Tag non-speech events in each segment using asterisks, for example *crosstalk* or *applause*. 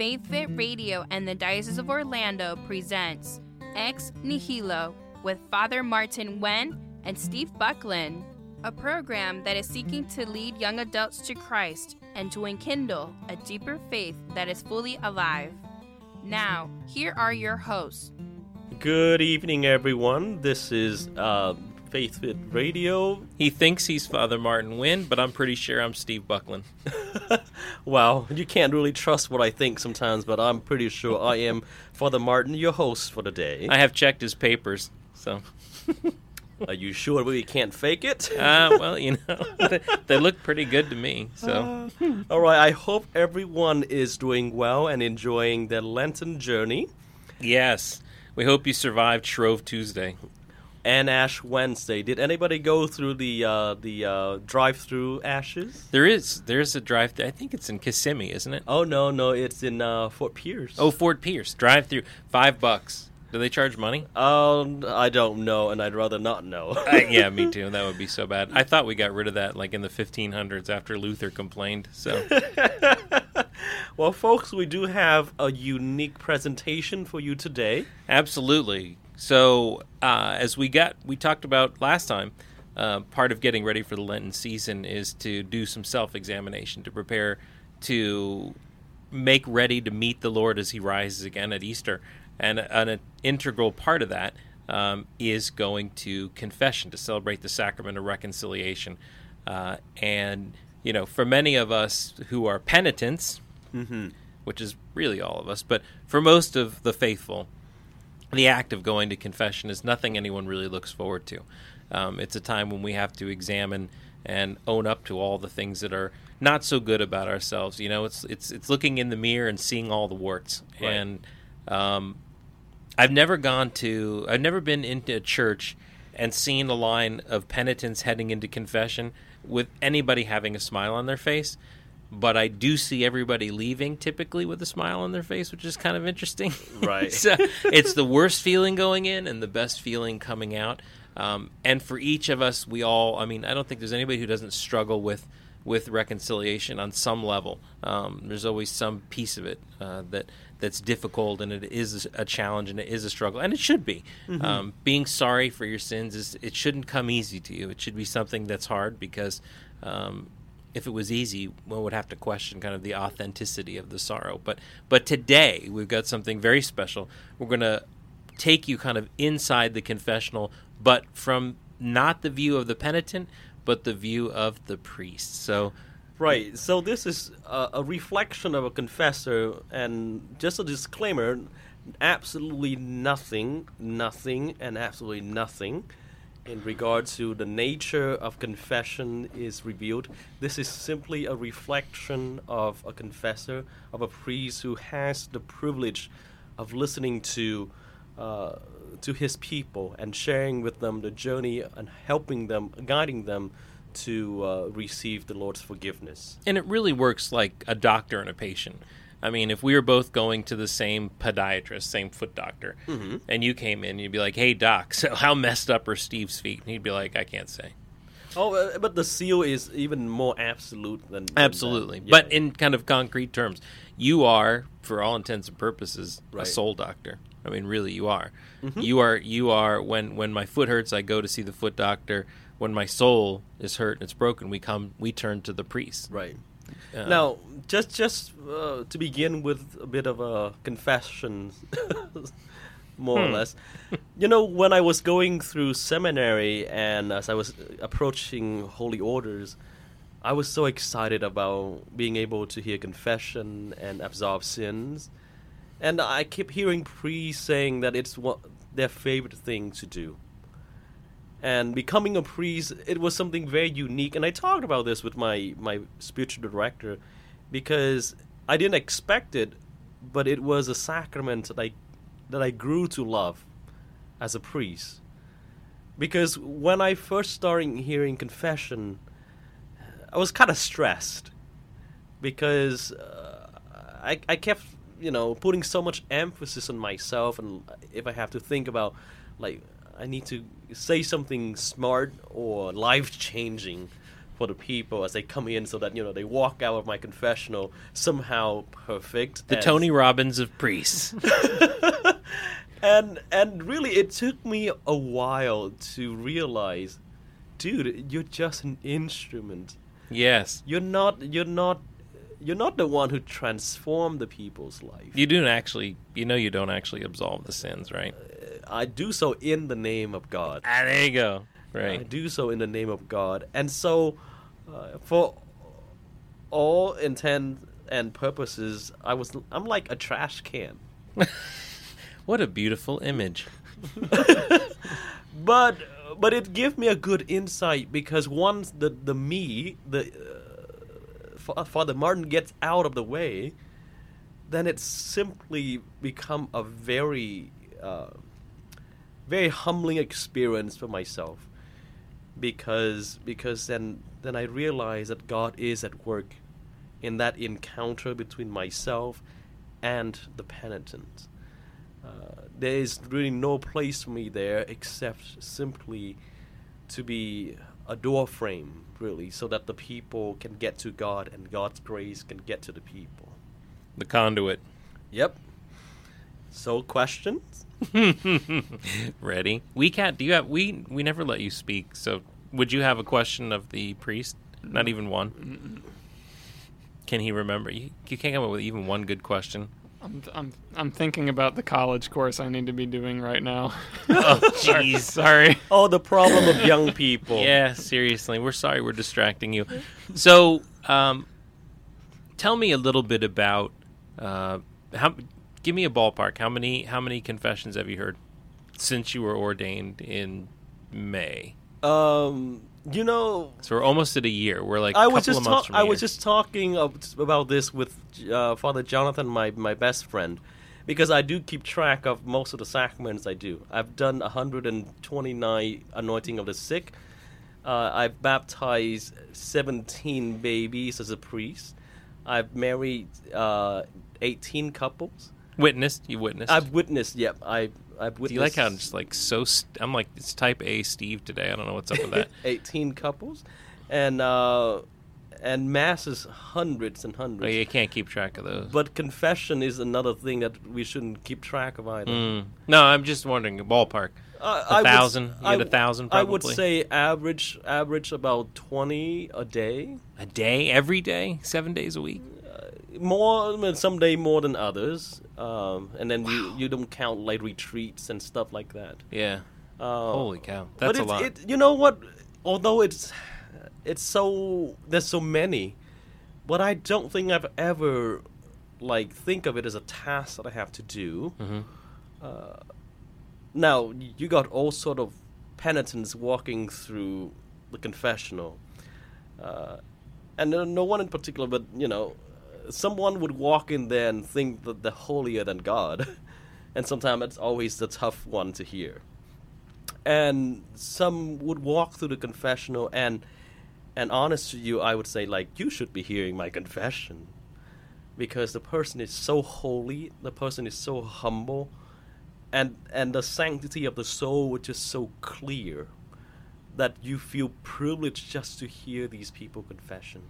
Faith Fit Radio and the Diocese of Orlando presents Ex Nihilo with Father Martin Wen and Steve Buckland, a program that is seeking to lead young adults to Christ and to enkindle a deeper faith that is fully alive. Now, here are your hosts. Good evening, everyone. This is uh, Faith Fit Radio. He thinks he's Father Martin Wynn, but I'm pretty sure I'm Steve Buckland. *laughs* Well, you can't really trust what I think sometimes, but I'm pretty sure I am Father Martin, your host for the day. I have checked his papers, so. Are you sure we can't fake it? Uh, well, you know, *laughs* they, they look pretty good to me, so. All right, I hope everyone is doing well and enjoying their Lenten journey Yes. We hope you survived Shrove Tuesday. And Ash Wednesday. Did anybody go through the uh, the uh, drive-through ashes? There is there's a drive I think it's in Kissimmee, isn't it? Oh no, no, it's in uh, Fort Pierce. Oh, Fort Pierce. Drive through. Five bucks. Do they charge money? Um, I don't know, and I'd rather not know. *laughs* Uh, yeah, me *laughs* too. That would be so bad. I thought we got rid of that like in the 1500s after Luther complained. So *laughs* well, folks, we do have a unique presentation for you today. Absolutely. So, uh, as we got, we talked about last time, uh, part of getting ready for the Lenten season is to do some self examination, to prepare to make ready to meet the Lord as he rises again at Easter. And an, an integral part of that um, is going to confession, to celebrate the sacrament of reconciliation. Uh, and, you know, for many of us who are penitents, which is really all of us, but for most of the faithful, the act of going to confession is nothing anyone really looks forward to. Um, it's a time when we have to examine and own up to all the things that are not so good about ourselves. You know, it's it's it's looking in the mirror and seeing all the warts. Right. And um, I've never gone to, I've never been into a church and seen a line of penitents heading into confession with anybody having a smile on their face. But I do see everybody leaving typically with a smile on their face, which is kind of interesting. *laughs* Right. so it's the worst feeling going in and the best feeling coming out. Um, and for each of us, we all, I mean, I don't think there's anybody who doesn't struggle with with reconciliation on some level. Um, there's always some piece of it uh, that that's difficult, and it is a challenge, and it is a struggle, and it should be. Um, being sorry for your sins is it shouldn't come easy to you. It should be something that's hard because um, if it was easy, one would have to question kind of the authenticity of the sorrow. But but today we've got something very special. We're going to take you kind of inside the confessional, but from not the view of the penitent, but the view of the priest. So Right. So this is a, a reflection of a confessor, and just a disclaimer: absolutely nothing, nothing, and absolutely nothing in regard to the nature of confession is revealed. This is simply a reflection of a confessor, of a priest who has the privilege of listening to. Uh, to his people and sharing with them the journey and helping them, guiding them to uh, receive the Lord's forgiveness. and it really works like a doctor and a patient. I mean, if we were both going to the same podiatrist, same foot doctor, and you came in, you'd be like, "Hey, doc, *laughs* so how messed up are Steve's feet?" And he'd be like, "I can't say." Oh, uh, but the seal is even more absolute than, than that. Absolutely, Yeah. but in kind of concrete terms, you are, for all intents and purposes, Right. a soul doctor. I mean, really, you are. Mm-hmm. You are. You are. When when my foot hurts, I go to see the foot doctor. When my soul is hurt and it's broken, we come. We turn to the priest. right. Uh, now, just just uh, to begin with a bit of a confession, *laughs* more or Hmm. less. You know, when I was going through seminary and as I was approaching holy orders, I was so excited about being able to hear confession and absolve sins. And I kept hearing priests saying that it's what their favorite thing to do. And becoming a priest, it was something very unique. And I talked about this with my, my spiritual director because I didn't expect it, but it was a sacrament that I, that I grew to love as a priest. Because when I first started hearing confession, I was kind of stressed because uh, I, I kept you know putting so much emphasis on myself and if i have to think about like i need to say something smart or life changing for the people as they come in, so that you know they walk out of my confessional somehow perfect. The Tony Robbins of priests. *laughs* and and really it took me a while to realize dude you're just an instrument yes. you're not you're not you're not the one who transformed the people's life You don't actually, you know, you don't actually absolve the sins, right? Uh, i do so in the name of god Ah, there you go. i do so in the name of god and so uh, for all intent and purposes i was i'm like a trash can *laughs* What a beautiful image. *laughs* but but it gave me a good insight because once the the me the uh, Father Martin gets out of the way, then it's simply become a very uh, very humbling experience for myself because because then then I realize that God is at work in that encounter between myself and the penitent. Uh, there is really no place for me there except simply to be a door frame, really, so that the people can get to God and God's grace can get to the people. The conduit. Yep. So, questions? *laughs* Ready? We can't. Do you have? We we never let you speak. So would you have a question of the priest? Not even one. Can he remember? You, you can't come up with even one good question. I'm, I'm I'm thinking about the college course I need to be doing right now. *laughs* Oh, *laughs* Sorry- jeez. Sorry. Oh, the problem of young people. Yeah, seriously. We're sorry we're distracting you. So, um, tell me a little bit about uh, how. Give me a ballpark. How many how many confessions have you heard since you were ordained in May? Um, you know, So we're almost at a year. We're like I a was just of months talk- from I was just talking about this with uh, Father Jonathan, my my best friend, because I do keep track of most of the sacraments I do. I've done 129 anointing of the sick. Uh, I've baptized 17 babies as a priest. I've married uh, 18 couples. Witnessed. You witnessed. I've witnessed. Yep, I I've witnessed. Do you like how I'm just like so? St- I'm like it's Type A Steve today. I don't know what's up with that. *laughs* 18 couples, and uh, and masses hundreds and hundreds. oh, you can't keep track of those. But confession is another thing that we shouldn't keep track of either. Mm. No, I'm just wondering. Ballpark. Uh, A I would- thousand? You I a thousand, I would say average average about twenty a day. A day, every day, seven days a week. More, I mean, some day more than others. Um, and then you, you don't count like retreats and stuff like that. Yeah. Uh, Holy cow, but that's a lot. It, you know what? Although it's it's so there's so many, but I don't think I've ever like think of it as a task that I have to do. Mhm. Uh, now you got all sort of penitents walking through the confessional, uh, and no one in particular, but you know, someone would walk in there and think that they're holier than God, *laughs* and sometimes it's always the tough one to hear. And some would walk through the confessional and and honest to you i would say like you should be hearing my confession. Because the person is so holy the person is so humble and and the sanctity of the soul which is so clear that you feel privileged just to hear these people confession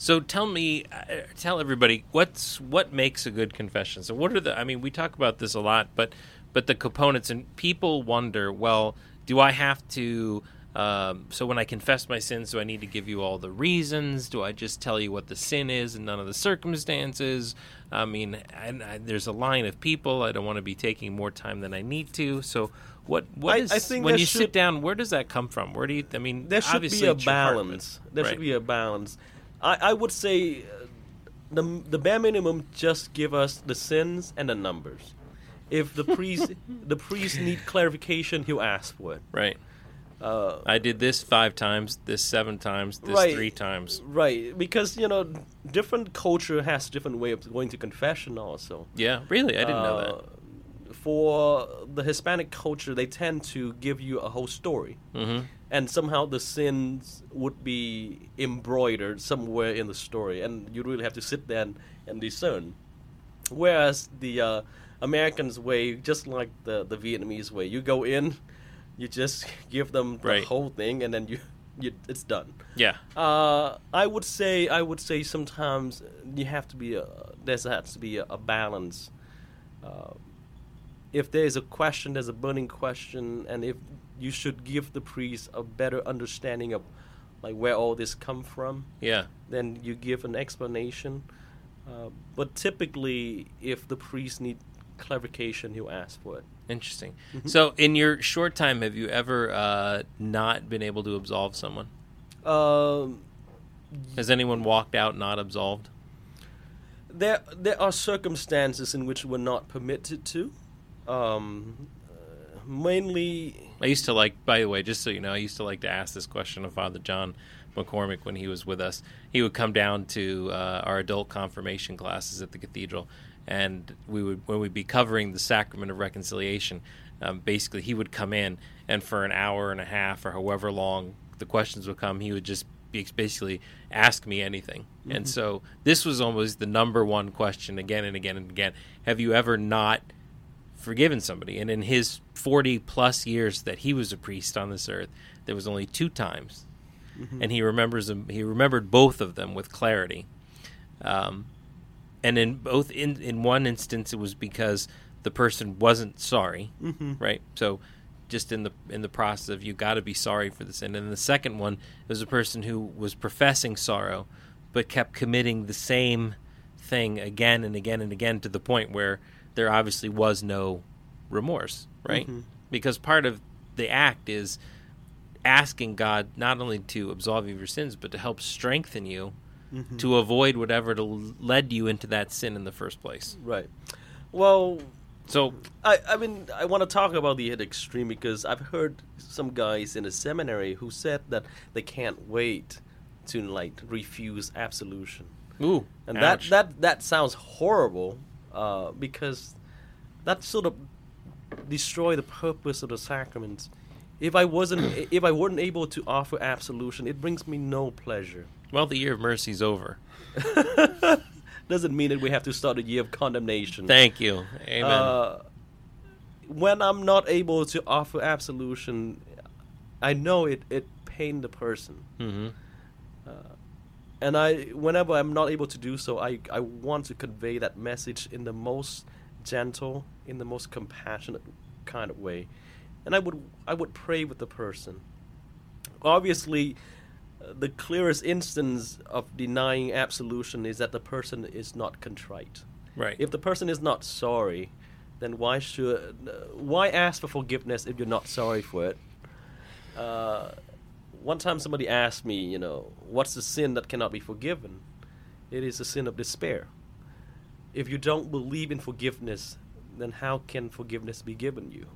So tell me, uh, tell everybody what's what makes a good confession. So what are the? I mean, we talk about this a lot, but but the components and people wonder. Well, do I have to? Um, so when I confess my sins, do I need to give you all the reasons? Do I just tell you what the sin is and none of the circumstances? I mean, and I, there's a line of people. I don't want to be taking more time than I need to. So what? What I- is I think when you should- sit down? Where does that come from? Where do you? I mean, there should obviously be a it's your heart, but- balance. There right. should be a balance. I, I would say uh, the the bare minimum just give us the sins and the numbers. If the priest *laughs* the priest need clarification, he'll ask for it. right. Uh, I did this five times, this seven times, this Right. three times. right, because you know different culture has different way of going to confession. Also, Yeah, really, I didn't know Uh, that. For the Hispanic culture, they tend to give you a whole story. Mm-hmm. and somehow the sins would be embroidered somewhere in the story, and you really have to sit there and, and discern. Whereas the uh, Americans' way, just like the, the Vietnamese way, you go in, you just *laughs* give them the Right. whole thing, and then you you, it's done. Yeah. Uh, I would say I would say sometimes you have to be a there has to be a, a balance. Uh, if there is a question, there's a burning question, and if you should give the priest a better understanding of like where all this come from, Yeah. then you give an explanation. Uh, but typically, if the priest need clarification, he'll ask for it. Interesting. Mm-hmm. So, in your short time, have you ever uh, not been able to absolve someone? Um, Has anyone walked out not absolved? there there are circumstances in which we're not permitted to. Um, uh, mainly, I used to like, by the way, just so you know, I used to like to ask this question of Father John McCormick when he was with us. He would come down to uh, our adult confirmation classes at the cathedral, and we would when we'd be covering the sacrament of reconciliation. Um, basically, he would come in, and for an hour and a half or however long the questions would come, he would just basically ask me anything. And so this was almost the number one question again and again and again. Have you ever not forgiven somebody. And in his 40 plus years that he was a priest on this earth, there was only two times. And he remembers them, he remembered both of them with clarity. Um, and in both in in one instance it was because the person wasn't sorry, right? So just in the in the process of you got to be sorry for the sin. And the second one was a person who was professing sorrow but kept committing the same thing again and again and again to the point where there obviously was no remorse, right? Mm-hmm. Because part of the act is asking God not only to absolve you of your sins, but to help strengthen you mm-hmm. to avoid whatever led you into that sin in the first place. right. Well, So, I, I mean, I want to talk about the extreme because I've heard some guys in a seminary who said that they can't wait to like refuse absolution, ooh, and ouch. that that that sounds horrible uh, because that sort of destroy the purpose of the sacraments. If I wasn't, *clears throat* if I weren't able to offer absolution, it brings me no pleasure. well, the year of mercy's over. *laughs* Doesn't mean that we have to start a year of condemnation. Thank you, amen. Uh, when I'm not able to offer absolution, I know it it pain the person, hmm and I whenever I'm not able to do so, I I want to convey that message in the most gentle, in the most compassionate kind of way, and I would I would pray with the person. Obviously, the clearest instance of denying absolution is that the person is not contrite. Right. If the person is not sorry, then why should why ask for forgiveness if you're not sorry for it? Uh, one time somebody asked me, you know, what's the sin that cannot be forgiven? It is the sin of despair. If you don't believe in forgiveness, then how can forgiveness be given you?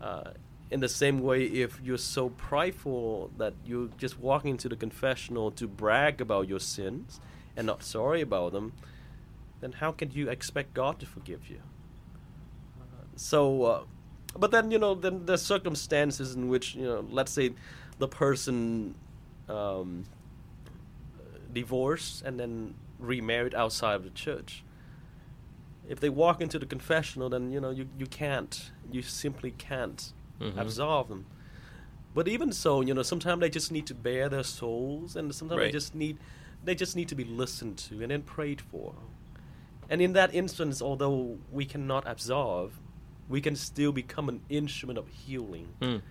Uh, in the same way, if you're so prideful that you're just walking into the confessional to brag about your sins and not sorry about them, then how can you expect God to forgive you? So, uh, but then you know, then there's circumstances in which you know, let's say the person um, divorced and then remarried outside of the church. If they walk into the confessional, then you know you, you can't, you simply can't Mhm. absolve them. But even so, you know, sometimes they just need to bear their souls, and sometimes they just need, they just need to be listened to and then prayed for. And in that instance, although we cannot absolve, we can still become an instrument of healing. Mm.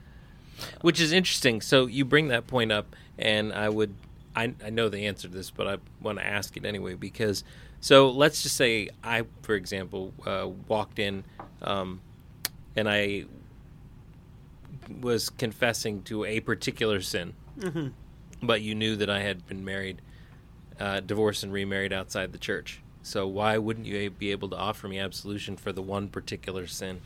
Which is interesting. So you bring that point up, and I would, I, I know the answer to this, but I want to ask it anyway because, so let's just say I, for example, uh, walked in, um, and I was confessing to a particular sin, Mm-hmm. but you knew that I had been married, uh, divorced, and remarried outside the church. So why wouldn't you be able to offer me absolution for the one particular sin?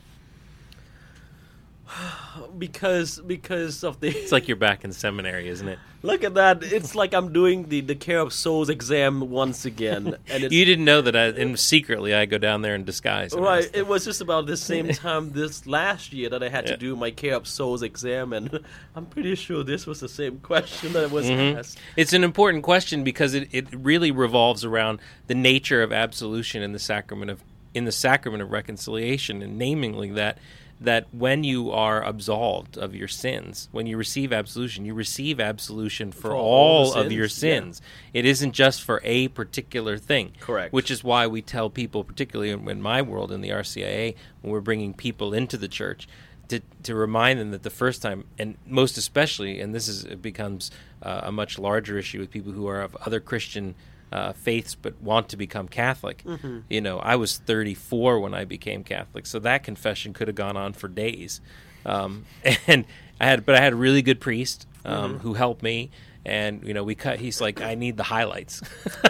*gasps* Because because of the It's like you're back in seminary, isn't it? *laughs* look at that. It's like I'm doing the the care of souls exam once again, *laughs* and you didn't know that I, and secretly I go down there in disguise. Right, it was just about the same *laughs* time this last year that I had Yeah. to do my Care of Souls exam, and I'm pretty sure this was the same question that was Mhm. asked. It's an important question because it, it really revolves around the nature of absolution in the sacrament of in the sacrament of reconciliation, and namely that that when you are absolved of your sins, when you receive absolution, you receive absolution for, For all all, of your sins, yeah. It isn't just for a particular thing. Correct. Which is why we tell people, particularly in, in my world in the RCIA, when we're bringing people into the church, to, to remind them that the first time, and most especially, and this is it becomes uh, a much larger issue with people who are of other Christian uh, faiths but want to become Catholic. You know, I was 34 when I became Catholic, so that confession could have gone on for days. Um, *laughs* and I had, but I had a really good priest um, who helped me, and you know, we cut. He's like, I need the highlights,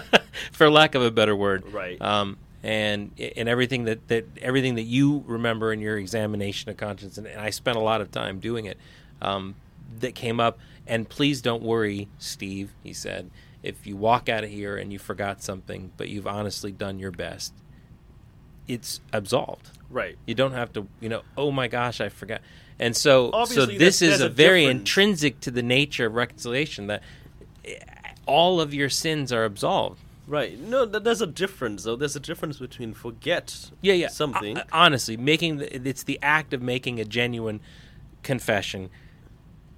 *laughs* for lack of a better word. Right. Um, and and everything that, that everything that you remember in your examination of conscience, and, and I spent a lot of time doing it. Um, that came up, and please don't worry, Steve. He said, if you walk out of here and you forgot something, but you've honestly done your best, it's absolved. Right. You don't have to, you know, oh my gosh, I forgot. And so, so this there's- is there's a a very intrinsic to the nature of reconciliation that eh, all of your sins are absolved. Right. No, th- there's a difference though. There's a difference between forget Yeah, yeah. something. Uh, honestly, making the, it's the act of making a genuine confession.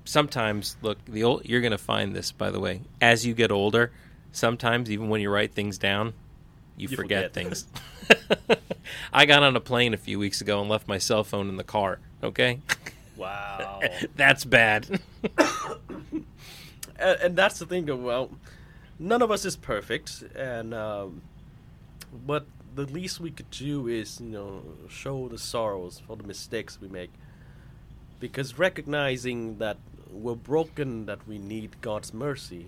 Sometimes, look, the old you're going to find this by the way. As you get older, sometimes even when you write things down, you, You forget, forget. things. *laughs* I got on a plane a few weeks ago and left my cell phone in the car. Okay, wow. *laughs* that's bad. *coughs* and, and that's the thing. Well, none of us is perfect, and um, but the least we could do is you know show the sorrows for the mistakes we make, because recognizing that we're broken, that we need God's mercy,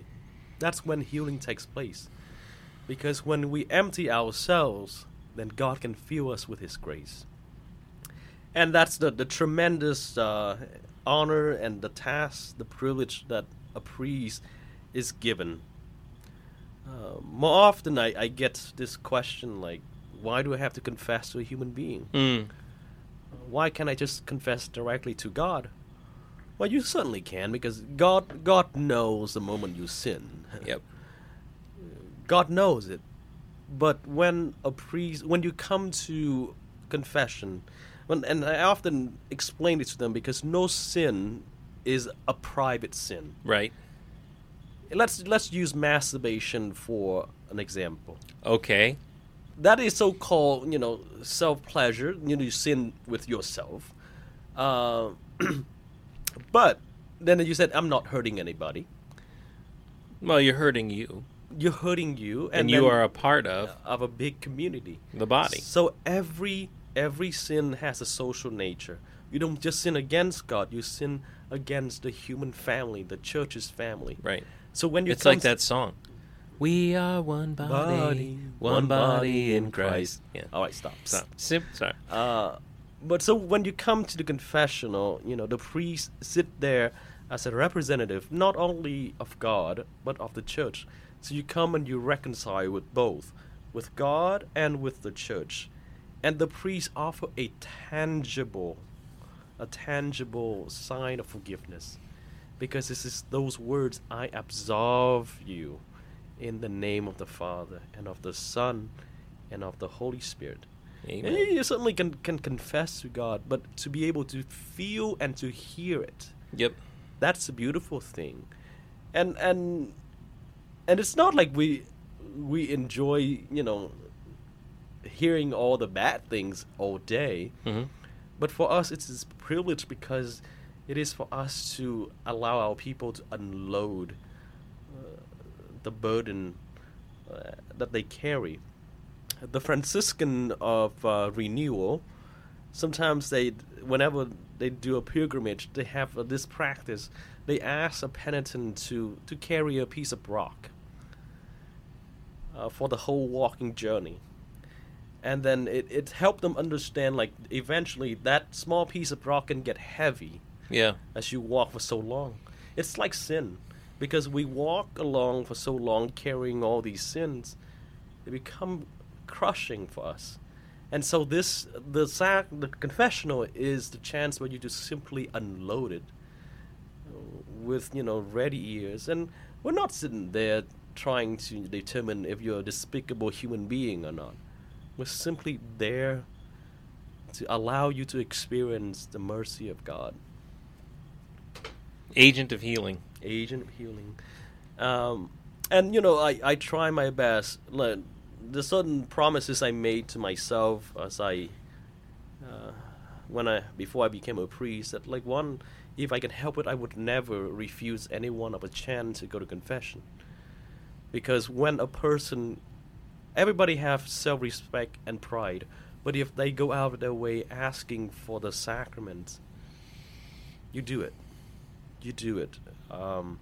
that's when healing takes place. Because when we empty ourselves, then God can fill us with His grace. And that's the, the tremendous uh, honor and the task, the privilege that a priest is given. Uh, more often, I, I get this question like, why do I have to confess to a human being? Mm, Why can't I just confess directly to God? Well, you certainly can because God God knows the moment you sin. yep. God knows it. But when a priest, when you come to confession, when, and I often explain it to them because no sin is a private sin. Right. Let's let's use masturbation for an example. Okay. That is so-called, you know, self-pleasure. You know, you sin with yourself. Uh, *clears throat* but then you said, "I'm not hurting anybody." Well, you're hurting you, You're hurting you, and, and, you are a part of of a big community. the body. So every every sin has a social nature. You don't just sin against God; you sin against the human family, the church's family. Right. So when you It's like that song. We are one body, one body in Christ. Yeah. All right, stop. Stop. Sim- sorry. Uh, but so when you come to the confessional, you know, the priest sit there as a representative not only of God but of the church. So you come and you reconcile with both, with God and with the church. And the priest offer a tangible, a tangible sign of forgiveness. Because this is those words, I absolve you in the name of the Father and of the Son and of the Holy Spirit. Amen. Yeah, you certainly can, can confess to God, but to be able to feel and to hear it, Yep. that's a beautiful thing. And and and it's not like we we enjoy, you know, hearing all the bad things all day, hmm but for us it's this privilege because it is for us to allow our people to unload uh, the burden uh, that they carry. The Franciscan of uh, renewal, sometimes they, whenever they do a pilgrimage, they have uh, this practice. They ask a penitent to to carry a piece of rock uh, for the whole walking journey and then it, it helped them understand like eventually that small piece of rock can get heavy Yeah. as you walk for so long it's like sin because we walk along for so long carrying all these sins they become crushing for us and so this the sac the confessional is the chance where you just simply unload it with you know ready ears and we're not sitting there trying to determine if you're a despicable human being or not we're simply there to allow you to experience the mercy of God. Agent of healing. Agent of healing. Um, and you know, I, I try my best. Like, the certain promises I made to myself as I, uh, when I before I became a priest, that like one, if I can help it, I would never refuse anyone of a chance to go to confession. Because when a person, everybody have self-respect and pride, but if they go out of their way asking for the sacrament, you do it. You do it. Um,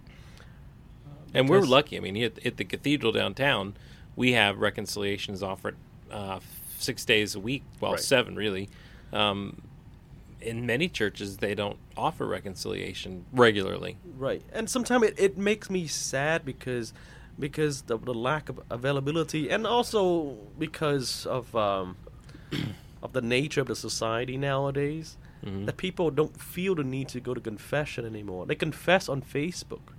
And we're lucky. I mean, at, at the cathedral downtown, we have reconciliations offered uh, six days a week. Well, Right. seven really. Um, in many churches, they don't offer reconciliation regularly. Right, and sometimes it, it makes me sad because because the, the lack of availability, and also because of um, *clears throat* of the nature of the society nowadays, Mhm. that people don't feel the need to go to confession anymore. They confess on Facebook,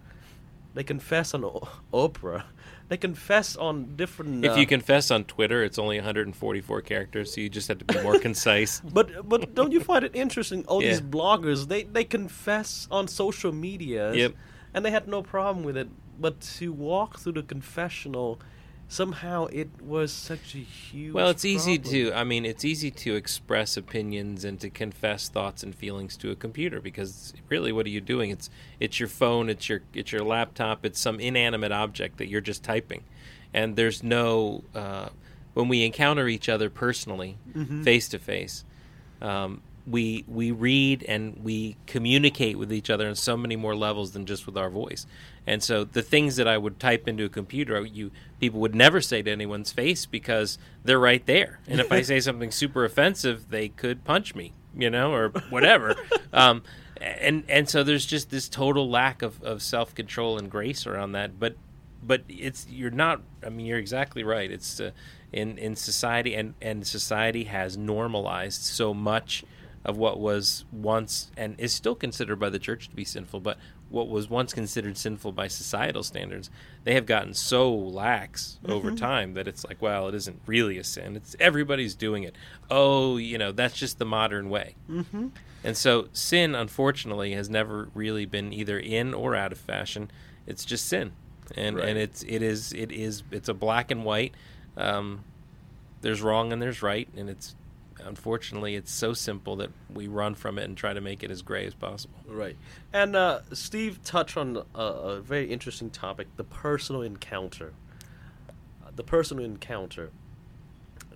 they confess on o- Oprah, they confess on different. If uh, you confess on Twitter, it's only 144 characters, so you just have to be more *laughs* concise. But but don't you find it interesting? All these bloggers they they confess on social media, Yep. and they had no problem with it. But to walk through the confessional, somehow it was such a huge. Well, it's easy to. I mean, it's easy to express opinions and to confess thoughts and feelings to a computer because really, what are you doing? It's it's your phone, it's your it's your laptop, it's some inanimate object that you're just typing, and there's no. Uh, when we encounter each other personally, Mm-hmm. face to face, um, we we read and we communicate with each other on so many more levels than just with our voice. And so the things that I would type into a computer, you people would never say to anyone's face because they're right there. And if I say *laughs* something super offensive, they could punch me, you know, or whatever. *laughs* um, and and so there's just this total lack of, of self control and grace around that. But but it's you're not. I mean, you're exactly right. It's uh, in in society, and and society has normalized so much of what was once and is still considered by the church to be sinful, but what was once considered sinful by societal standards, they have gotten so lax over time that it's like, well, it isn't really a sin. It's everybody's doing it. Oh, you know, that's just the modern way. Mm-hmm. And so sin, unfortunately, has never really been either in or out of fashion. It's just sin, and Right. and it's it is it is it's a black and white. Um, there's wrong and there's right, and it's unfortunately it's so simple that we run from it and try to make it as gray as possible. Right, and uh, Steve touched on a, a very interesting topic: the personal encounter. Uh, the personal encounter.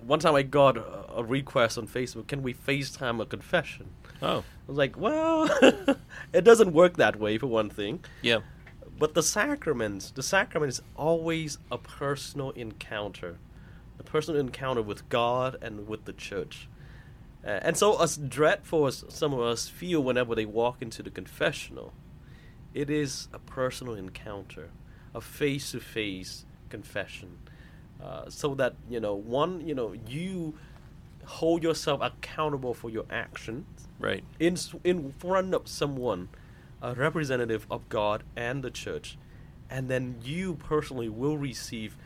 One time I got a, a request on Facebook: "Can we FaceTime a confession?" Oh, I was like, "Well, *laughs* it doesn't work that way for one thing." yeah, But the sacraments, the sacrament is always a personal encounter, a personal encounter with God and with the church. Uh, and so, as dreadful as some of us feel whenever they walk into the confessional, it is a personal encounter, a face to face confession. Uh, so that, you know, one, you know, you hold yourself accountable for your actions right. in in front of someone, a representative of God and the church, and then you personally will receive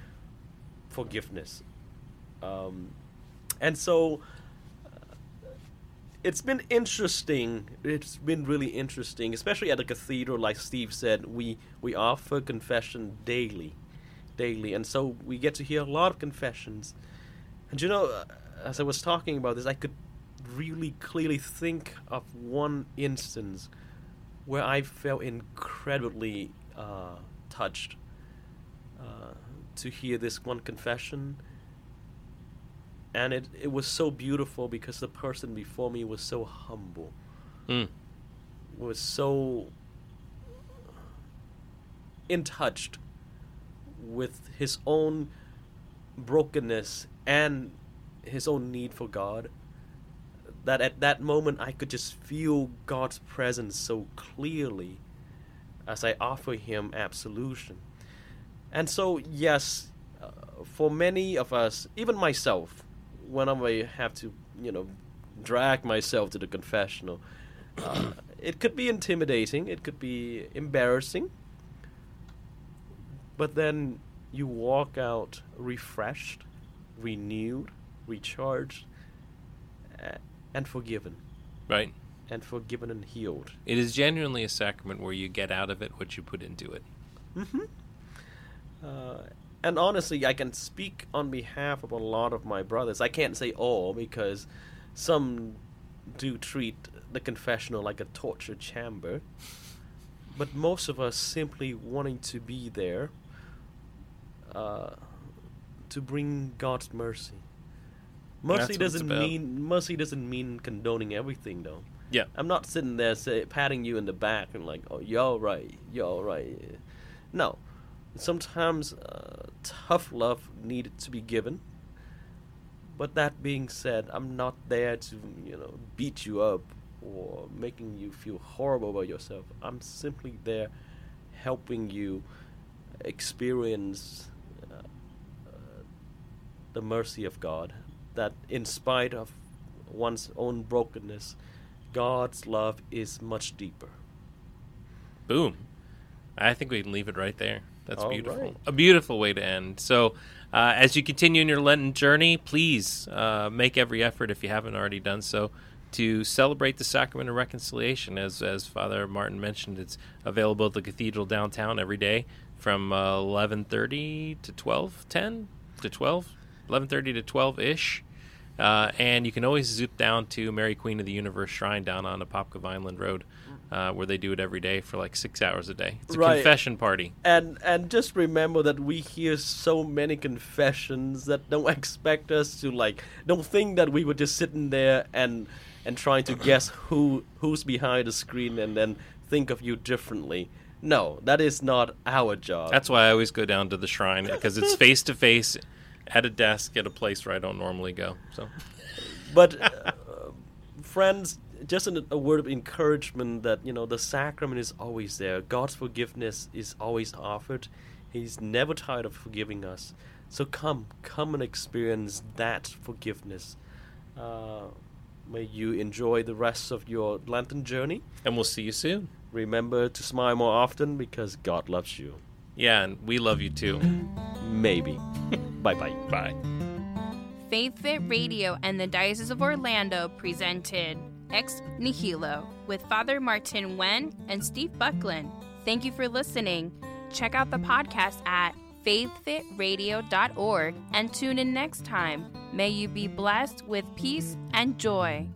forgiveness. Um, and so it's been interesting. It's been really interesting, especially at the cathedral. Like Steve said, we we offer confession daily, daily, and so we get to hear a lot of confessions. And you know, uh, as I was talking about this, I could really clearly think of one instance where I felt incredibly uh, touched uh, to hear this one confession. And it, it was so beautiful because the person before me was so humble, Mm. was so in touch with his own brokenness and his own need for God that at that moment I could just feel God's presence so clearly as I offer him absolution. And so, yes, uh, for many of us, even myself, when I have to, you know, drag myself to the confessional, uh, it could be intimidating, it could be embarrassing, but then you walk out refreshed, renewed, recharged, a- and forgiven, Right. and forgiven and healed. It is genuinely a sacrament where you get out of it what you put into it. Uh, and honestly, I can speak on behalf of a lot of my brothers. I can't say all because some do treat the confessional like a torture chamber. But most of us simply wanting to be there uh, to bring God's mercy. Mercy That's what it's doesn't mean mercy doesn't mean condoning everything though. Yeah. I'm not sitting there say, patting you in the back and like, oh, you're right, you're right. No, sometimes uh, tough love needed to be given. But that being said, I'm not there to you know beat you up or making you feel horrible about yourself. I'm simply there helping you experience uh, the mercy of God. That in spite of one's own brokenness, God's love is much deeper. Boom. I think we can leave it right there. That's All beautiful. right. A beautiful way to end. So, uh, as you continue in your Lenten journey, please uh, make every effort, if you haven't already done so, to celebrate the sacrament of reconciliation. As as Father Martin mentioned, it's available at the cathedral downtown every day from uh, eleven thirty to twelve ten to twelve. 11:30 to 12 ish, uh, and you can always zoop down to Mary Queen of the Universe Shrine down on Apopka Vineland Road, uh, where they do it every day for like six hours a day. It's a Right. confession party. And and just remember that we hear so many confessions that don't *laughs* expect us to like don't think that we were just sitting there and and trying to guess *clears throat* who who's behind the screen and then think of you differently. No, that is not our job. That's why I always go down to the shrine because it's face to face at a desk at a place where I don't normally go. So but *laughs* uh, friends just an, a word of encouragement that you know the sacrament is always there. God's forgiveness is always offered. He's never tired of forgiving us. So come come and experience that forgiveness. Uh, may you enjoy the rest of your lenten journey. And we'll see you soon. remember to smile more often because god loves you. Yeah, and we love you too. maybe. *laughs* Bye bye Bye. Faith Fit Radio and the Diocese of Orlando presented Ex Nihilo with Father Martin Wen and Steve Buckland. Thank you for listening. Check out the podcast at faithfitradio.org and tune in next time. May you be blessed with peace and joy.